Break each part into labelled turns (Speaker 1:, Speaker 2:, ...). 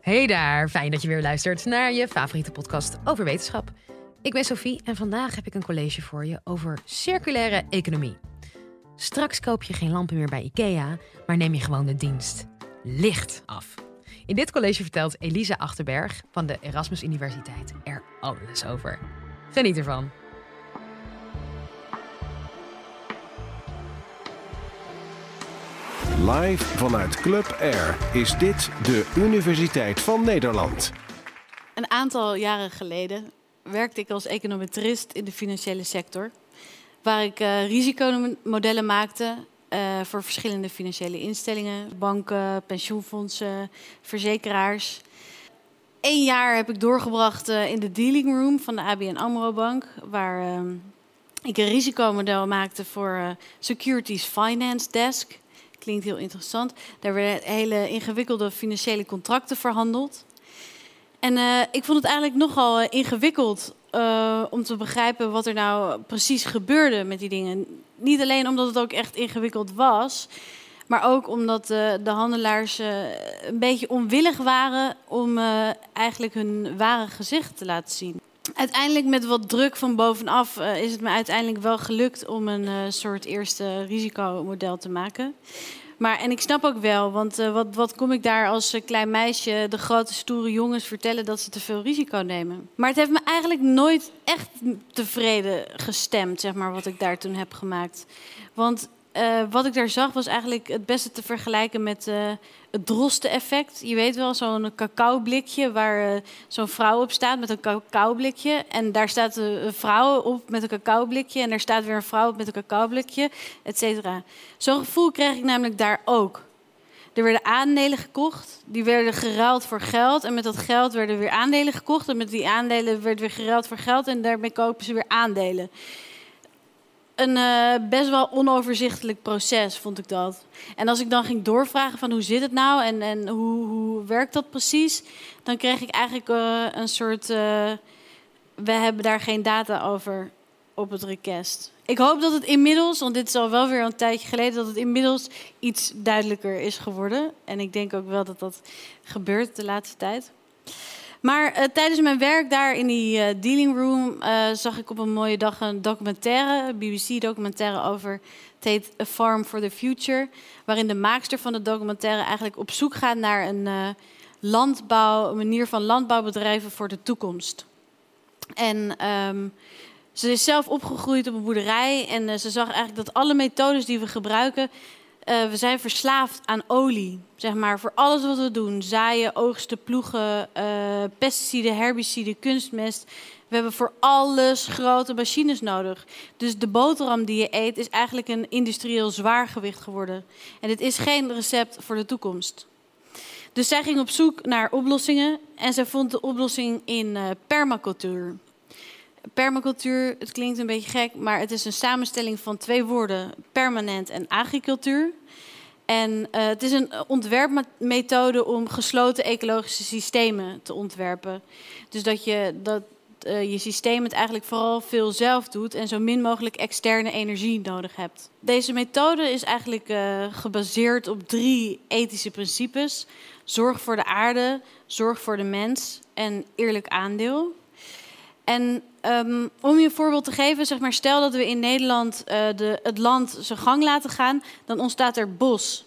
Speaker 1: Hey daar, fijn dat je weer luistert naar je favoriete podcast over wetenschap. Ik ben Sophie en vandaag heb ik een college voor je over circulaire economie. Straks koop je geen lampen meer bij IKEA, maar neem je gewoon de dienst licht af. In dit college vertelt Elisa Achterberg van de Erasmus Universiteit er alles over. Geniet ervan.
Speaker 2: Live vanuit Club Air is dit de Universiteit van Nederland.
Speaker 3: Een aantal jaren geleden werkte ik als econometrist in de financiële sector. Waar ik uh, risicomodellen maakte uh, voor verschillende financiële instellingen. Banken, pensioenfondsen, verzekeraars. Eén jaar heb ik doorgebracht uh, in de dealing room van de ABN AMRO Bank. Waar ik een risicomodel maakte voor Securities Finance Desk. Klinkt heel interessant. Daar werden hele ingewikkelde financiële contracten verhandeld. En uh, ik vond het eigenlijk nogal ingewikkeld uh, om te begrijpen wat er nou precies gebeurde met die dingen. Niet alleen omdat het ook echt ingewikkeld was, maar ook omdat de handelaars een beetje onwillig waren om eigenlijk hun ware gezicht te laten zien. Uiteindelijk met wat druk van bovenaf is het me uiteindelijk wel gelukt om een soort eerste risicomodel te maken. Maar, en ik snap ook wel, want uh, wat, wat kom ik daar als klein meisje de grote stoere jongens vertellen dat ze te veel risico nemen. Maar het heeft me eigenlijk nooit echt tevreden gestemd, zeg maar, wat ik daar toen heb gemaakt. Want uh, wat ik daar zag was eigenlijk het beste te vergelijken met uh, het drosten-effect. Je weet wel, zo'n cacaoblikje waar uh, zo'n vrouw op staat met een cacaoblikje. En daar staat een vrouw op met een cacaoblikje. En daar staat weer een vrouw op met een cacaoblikje, et cetera. Zo'n gevoel kreeg ik namelijk daar ook. Er werden aandelen gekocht, die werden geruild voor geld. En met dat geld werden weer aandelen gekocht. En met die aandelen werd weer geruild voor geld. En daarmee kopen ze weer aandelen een uh, best wel onoverzichtelijk proces, vond ik dat. En als ik dan ging doorvragen van hoe zit het nou en, en hoe, hoe werkt dat precies, dan kreeg ik eigenlijk uh, een soort. Uh, we hebben daar geen data over op het request. Ik hoop dat het inmiddels, want dit is al wel weer een tijdje geleden, dat het inmiddels iets duidelijker is geworden. En ik denk ook wel dat dat gebeurt de laatste tijd. Maar uh, tijdens mijn werk daar in die uh, dealing room uh, zag ik op een mooie dag een documentaire, een BBC-documentaire over. Het A Farm for the Future. Waarin de maakster van de documentaire eigenlijk op zoek gaat naar een landbouw, een manier van landbouwbedrijven voor de toekomst. En um, ze is zelf opgegroeid op een boerderij en ze zag eigenlijk dat alle methodes die we gebruiken uh, we zijn verslaafd aan olie. Zeg maar, voor alles wat we doen. Zaaien, oogsten, ploegen, uh, pesticiden, herbiciden, kunstmest. We hebben voor alles grote machines nodig. Dus de boterham die je eet is eigenlijk een industrieel zwaargewicht geworden. En dit is geen recept voor de toekomst. Dus zij ging op zoek naar oplossingen en zij vond de oplossing in uh, permacultuur. Permacultuur, het klinkt een beetje gek, maar het is een samenstelling van twee woorden: permanent en agricultuur. En uh, het is een ontwerpmethode om gesloten ecologische systemen te ontwerpen. Dus dat je, dat, uh, je systeem het eigenlijk vooral veel zelf doet en zo min mogelijk externe energie nodig hebt. Deze methode is eigenlijk uh, gebaseerd op drie ethische principes: zorg voor de aarde, zorg voor de mens en eerlijk aandeel. En um, om je een voorbeeld te geven, zeg maar, stel dat we in Nederland uh, de, het land zijn gang laten gaan, dan ontstaat er bos.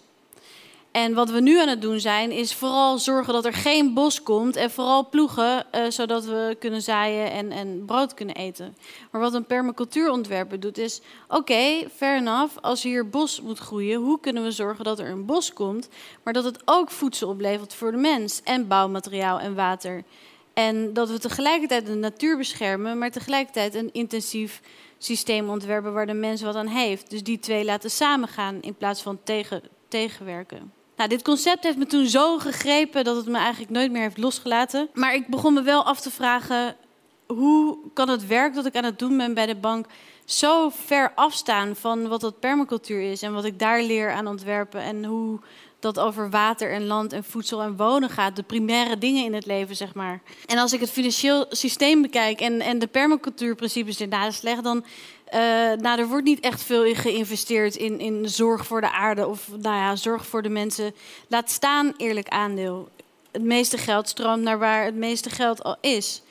Speaker 3: En wat we nu aan het doen zijn, is vooral zorgen dat er geen bos komt en vooral ploegen, uh, zodat we kunnen zaaien en, en brood kunnen eten. Maar wat een permacultuurontwerper doet, is: oké, okay, fair enough, als hier bos moet groeien, hoe kunnen we zorgen dat er een bos komt, maar dat het ook voedsel oplevert voor de mens en bouwmateriaal en water. En dat we tegelijkertijd de natuur beschermen, maar tegelijkertijd een intensief systeem ontwerpen waar de mens wat aan heeft. Dus die twee laten samengaan in plaats van tegen, tegenwerken. Nou, dit concept heeft me toen zo gegrepen dat het me eigenlijk nooit meer heeft losgelaten. Maar ik begon me wel af te vragen: hoe kan het werk dat ik aan het doen ben bij de bank zo ver afstaan van wat dat permacultuur is en wat ik daar leer aan ontwerpen en hoe dat over water en land en voedsel en wonen gaat. De primaire dingen in het leven, zeg maar. En als ik het financieel systeem bekijk en, en de permacultuurprincipes ernaast leg, dan uh, nou, er wordt niet echt veel in geïnvesteerd in, in zorg voor de aarde of nou ja, zorg voor de mensen. Laat staan eerlijk aandeel. het meeste geld stroomt naar waar het meeste geld al is.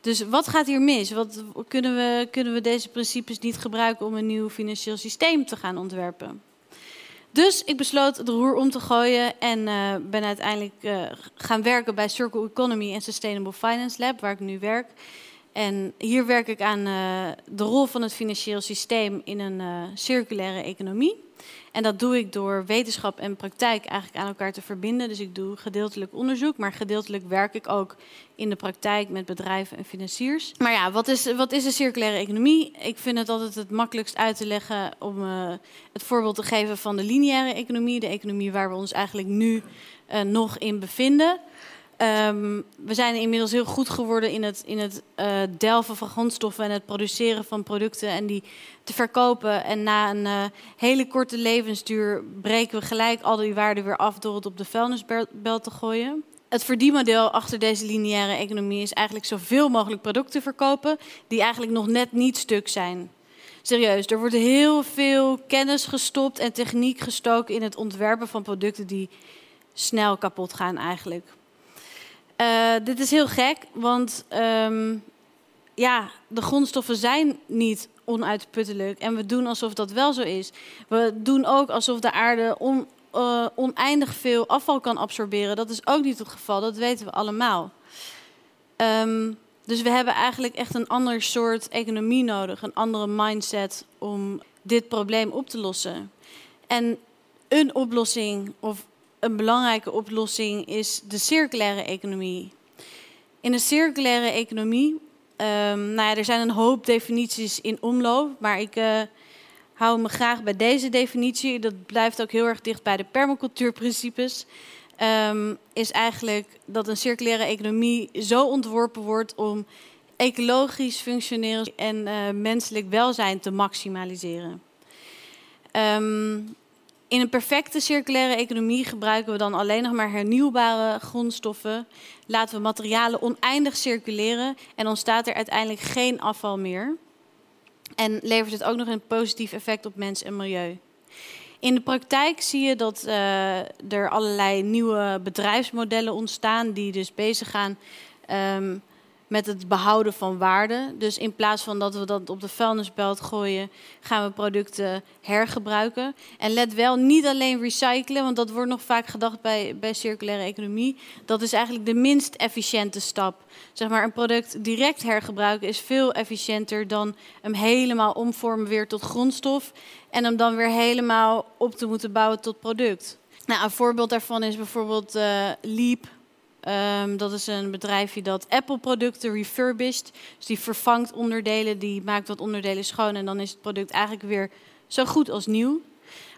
Speaker 3: Dus wat gaat hier mis? Wat, kunnen, we, kunnen we deze principes niet gebruiken om een nieuw financieel systeem te gaan ontwerpen? Dus ik besloot het roer om te gooien en uh, ben uiteindelijk uh, gaan werken bij Circle Economy en Sustainable Finance Lab, waar ik nu werk. En hier werk ik aan uh, de rol van het financieel systeem in een circulaire economie. En dat doe ik door wetenschap en praktijk eigenlijk aan elkaar te verbinden. Dus ik doe gedeeltelijk onderzoek, maar gedeeltelijk werk ik ook in de praktijk met bedrijven en financiers. Maar ja, wat is, wat is een circulaire economie? Ik vind het altijd het makkelijkst uit te leggen om uh, het voorbeeld te geven van de lineaire economie. De economie waar we ons eigenlijk nu nog in bevinden. Um, we zijn inmiddels heel goed geworden in het, in het uh, delven van grondstoffen en het produceren van producten en die te verkopen. En na een uh, hele korte levensduur breken we gelijk al die waarden weer af door het op de vuilnisbelt te gooien. Het verdienmodel achter deze lineaire economie is eigenlijk zoveel mogelijk producten verkopen die eigenlijk nog net niet stuk zijn. Serieus, er wordt heel veel kennis gestopt en techniek gestoken in het ontwerpen van producten die snel kapot gaan eigenlijk. Uh, dit is heel gek, want um, ja, de grondstoffen zijn niet onuitputtelijk. En we doen alsof dat wel zo is. We doen ook alsof de aarde uh, oneindig veel afval kan absorberen. Dat is ook niet het geval, dat weten we allemaal. Um, dus we hebben eigenlijk echt een ander soort economie nodig, een andere mindset om dit probleem op te lossen. En een oplossing, of een belangrijke oplossing is de circulaire economie. In de circulaire economie, um, nou ja, er zijn een hoop definities in omloop, maar ik uh, hou me graag bij deze definitie. Dat blijft ook heel erg dicht bij de permacultuurprincipes. Um, is eigenlijk dat een circulaire economie zo ontworpen wordt om ecologisch, functioneel en uh, menselijk welzijn te maximaliseren. Um, in een perfecte circulaire economie gebruiken we dan alleen nog maar hernieuwbare grondstoffen. Laten we materialen oneindig circuleren en ontstaat er uiteindelijk geen afval meer. En levert het ook nog een positief effect op mens en milieu. In de praktijk zie je dat uh, er allerlei nieuwe bedrijfsmodellen ontstaan die dus bezig gaan um, met het behouden van waarde. Dus in plaats van dat we dat op de vuilnisbelt gooien, gaan we producten hergebruiken. En let wel, niet alleen recyclen, want dat wordt nog vaak gedacht bij, bij circulaire economie. Dat is eigenlijk de minst efficiënte stap. Zeg maar, een product direct hergebruiken is veel efficiënter dan hem helemaal omvormen weer tot grondstof. En hem dan weer helemaal op te moeten bouwen tot product. Nou, een voorbeeld daarvan is bijvoorbeeld uh, Leap Um, dat is een bedrijfje dat Apple-producten refurbished. Dus die vervangt onderdelen, die maakt wat onderdelen schoon en dan is het product eigenlijk weer zo goed als nieuw.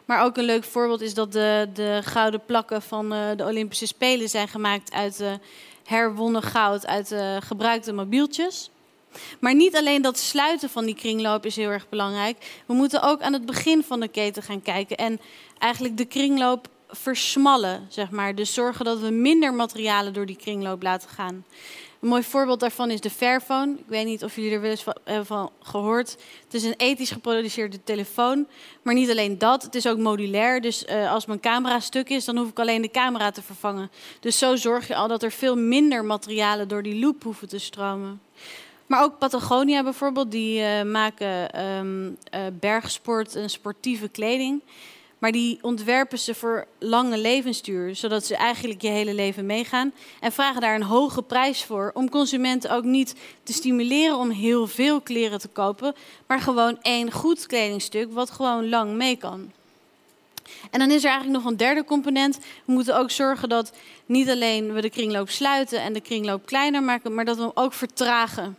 Speaker 3: Maar ook een leuk voorbeeld is dat de, de gouden plakken van uh, de Olympische Spelen zijn gemaakt uit uh, herwonnen goud uit uh, gebruikte mobieltjes. Maar niet alleen dat sluiten van die kringloop is heel erg belangrijk. We moeten ook aan het begin van de keten gaan kijken en eigenlijk de kringloop versmallen, zeg maar. Dus zorgen dat we minder materialen door die kringloop laten gaan. Een mooi voorbeeld daarvan is de Fairphone. Ik weet niet of jullie er wel eens van hebben gehoord. Het is een ethisch geproduceerde telefoon. Maar niet alleen dat, het is ook modulair. Dus uh, als mijn camera stuk is, dan hoef ik alleen de camera te vervangen. Dus zo zorg je al dat er veel minder materialen door die loop hoeven te stromen. Maar ook Patagonia bijvoorbeeld, die uh, maken um, uh, bergsport en sportieve kleding. Maar die ontwerpen ze voor lange levensduur, zodat ze eigenlijk je hele leven meegaan. En vragen daar een hoge prijs voor, om consumenten ook niet te stimuleren om heel veel kleren te kopen, maar gewoon één goed kledingstuk wat gewoon lang mee kan. En dan is er eigenlijk nog een derde component. We moeten ook zorgen dat niet alleen we de kringloop sluiten en de kringloop kleiner maken, maar dat we hem ook vertragen.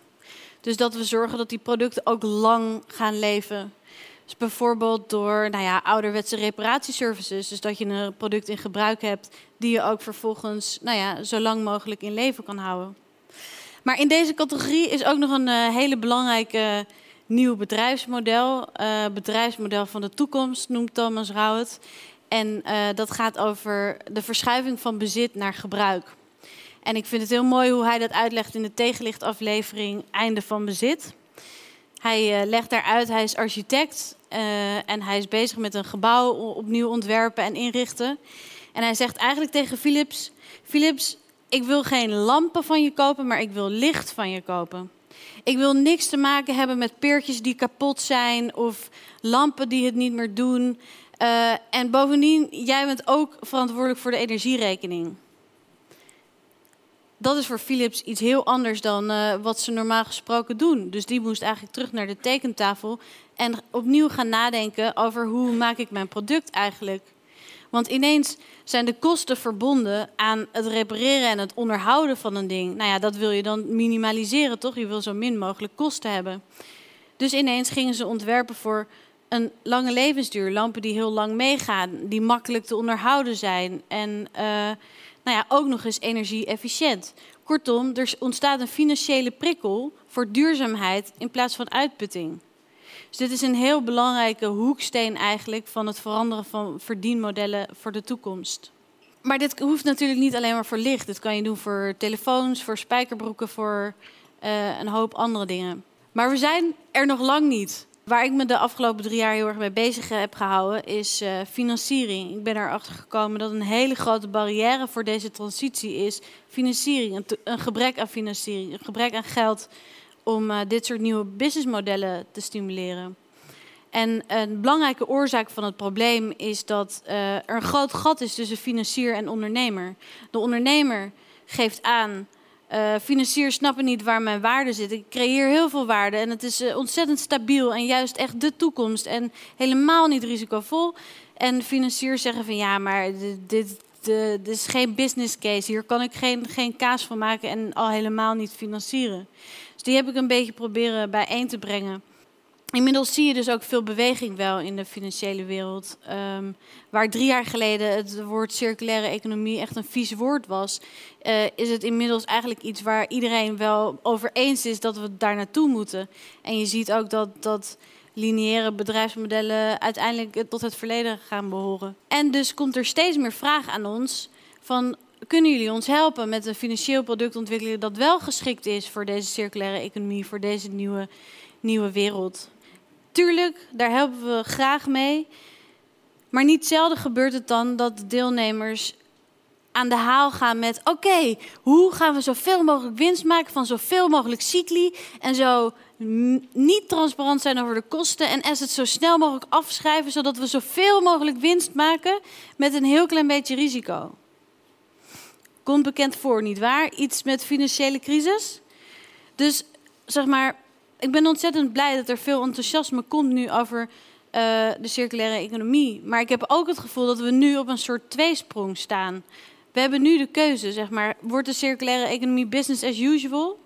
Speaker 3: Dus dat we zorgen dat die producten ook lang gaan leven. Dus bijvoorbeeld door nou ja, ouderwetse reparatieservices. Dus dat je een product in gebruik hebt die je ook vervolgens nou ja, zo lang mogelijk in leven kan houden. Maar in deze categorie is ook nog een uh, hele belangrijke nieuw bedrijfsmodel. Uh, bedrijfsmodel van de toekomst noemt Thomas Rauw het. En dat gaat over de verschuiving van bezit naar gebruik. En ik vind het heel mooi hoe hij dat uitlegt in de tegenlichtaflevering Einde van Bezit. Hij uh, legt daaruit, hij is architect uh, en hij is bezig met een gebouw opnieuw ontwerpen en inrichten. En hij zegt eigenlijk tegen Philips: Philips, ik wil geen lampen van je kopen, maar ik wil licht van je kopen. Ik wil niks te maken hebben met peertjes die kapot zijn of lampen die het niet meer doen. Uh, en bovendien, jij bent ook verantwoordelijk voor de energierekening. Dat is voor Philips iets heel anders dan uh, wat ze normaal gesproken doen. Dus die moest eigenlijk terug naar de tekentafel en opnieuw gaan nadenken over hoe maak ik mijn product eigenlijk. Want ineens zijn de kosten verbonden aan het repareren en het onderhouden van een ding. Nou ja, dat wil je dan minimaliseren, toch? Je wil zo min mogelijk kosten hebben. Dus ineens gingen ze ontwerpen voor een lange levensduur. Lampen die heel lang meegaan, die makkelijk te onderhouden zijn. En uh, nou ja, ook nog eens energie-efficiënt. Kortom, er ontstaat een financiële prikkel voor duurzaamheid in plaats van uitputting. Dus dit is een heel belangrijke hoeksteen eigenlijk van het veranderen van verdienmodellen voor de toekomst. Maar dit hoeft natuurlijk niet alleen maar voor licht. Dit kan je doen voor telefoons, voor spijkerbroeken, voor uh, een hoop andere dingen. Maar we zijn er nog lang niet. Waar ik me de afgelopen drie jaar heel erg mee bezig heb gehouden, is uh, financiering. Ik ben erachter gekomen dat een hele grote barrière voor deze transitie is financiering. Een, gebrek aan financiering, een gebrek aan geld om uh, dit soort nieuwe businessmodellen te stimuleren. En een belangrijke oorzaak van het probleem is dat er een groot gat is tussen financier en ondernemer. De ondernemer geeft aan uh, financiers snappen niet waar mijn waarde zit. Ik creëer heel veel waarde en het is uh, ontzettend stabiel en juist echt de toekomst en helemaal niet risicovol. En financiers zeggen van ja, maar dit, dit, is geen business case. Hier kan ik geen, geen kaas van maken en al helemaal niet financieren. Dus die heb ik een beetje proberen bijeen te brengen. Inmiddels zie je dus ook veel beweging wel in de financiële wereld. Um, waar drie jaar geleden het woord circulaire economie echt een vies woord was, uh, is het inmiddels eigenlijk iets waar iedereen wel over eens is dat we daar naartoe moeten. En je ziet ook dat, dat lineaire bedrijfsmodellen uiteindelijk tot het verleden gaan behoren. En dus komt er steeds meer vraag aan ons van kunnen jullie ons helpen met een financieel product ontwikkelen dat wel geschikt is voor deze circulaire economie, voor deze nieuwe, nieuwe wereld? Tuurlijk, daar helpen we graag mee. Maar niet zelden gebeurt het dan dat de deelnemers aan de haal gaan met: oké, hoe gaan we zoveel mogelijk winst maken van zoveel mogelijk cycli en zo niet transparant zijn over de kosten en het zo snel mogelijk afschrijven zodat we zoveel mogelijk winst maken met een heel klein beetje risico. Komt bekend voor, niet waar? Iets met financiële crisis. Dus zeg maar, ik ben ontzettend blij dat er veel enthousiasme komt nu over uh, de circulaire economie. Maar ik heb ook het gevoel dat we nu op een soort tweesprong staan. We hebben nu de keuze, zeg maar, wordt de circulaire economie business as usual?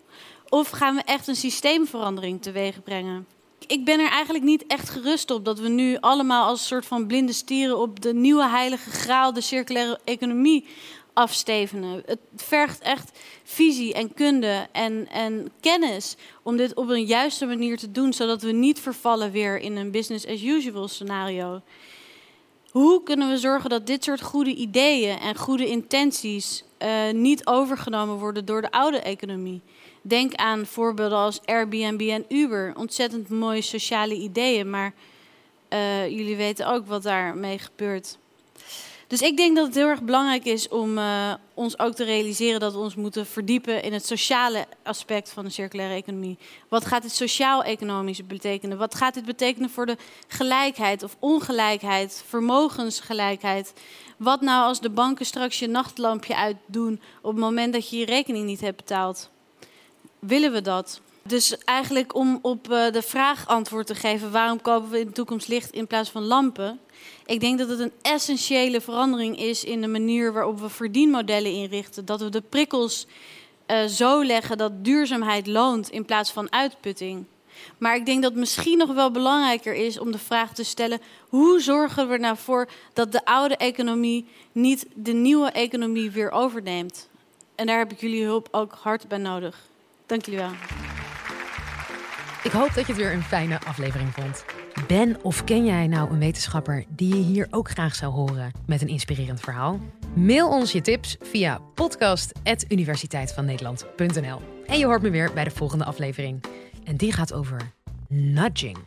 Speaker 3: Of gaan we echt een systeemverandering teweeg brengen? Ik ben er eigenlijk niet echt gerust op dat we nu allemaal als soort van blinde stieren op de nieuwe heilige graal, de circulaire economie, afstevenen. Het vergt echt visie en kunde en, en kennis om dit op een juiste manier te doen, zodat we niet vervallen weer in een business as usual scenario. Hoe kunnen we zorgen dat dit soort goede ideeën en goede intenties uh, niet overgenomen worden door de oude economie? Denk aan voorbeelden als Airbnb en Uber. Ontzettend mooie sociale ideeën, maar uh, jullie weten ook wat daarmee gebeurt. Dus ik denk dat het heel erg belangrijk is om uh, ons ook te realiseren dat we ons moeten verdiepen in het sociale aspect van de circulaire economie. Wat gaat dit sociaal-economisch betekenen? Wat gaat dit betekenen voor de gelijkheid of ongelijkheid, vermogensgelijkheid? Wat nou als de banken straks je nachtlampje uitdoen op het moment dat je je rekening niet hebt betaald? Willen we dat? Dus eigenlijk om op uh, de vraag antwoord te geven: waarom kopen we in de toekomst licht in plaats van lampen? Ik denk dat het een essentiële verandering is in de manier waarop we verdienmodellen inrichten. Dat we de prikkels uh, zo leggen dat duurzaamheid loont in plaats van uitputting. Maar ik denk dat het misschien nog wel belangrijker is om de vraag te stellen: hoe zorgen we er nou dat de oude economie niet de nieuwe economie weer overneemt? En daar heb ik jullie hulp ook hard bij nodig. Dank jullie wel.
Speaker 1: Ik hoop dat je het weer een fijne aflevering vond. Ben of ken jij nou een wetenschapper die je hier ook graag zou horen met een inspirerend verhaal? Mail ons je tips via podcast.universiteitvannederland.nl En je hoort me weer bij de volgende aflevering. En die gaat over nudging.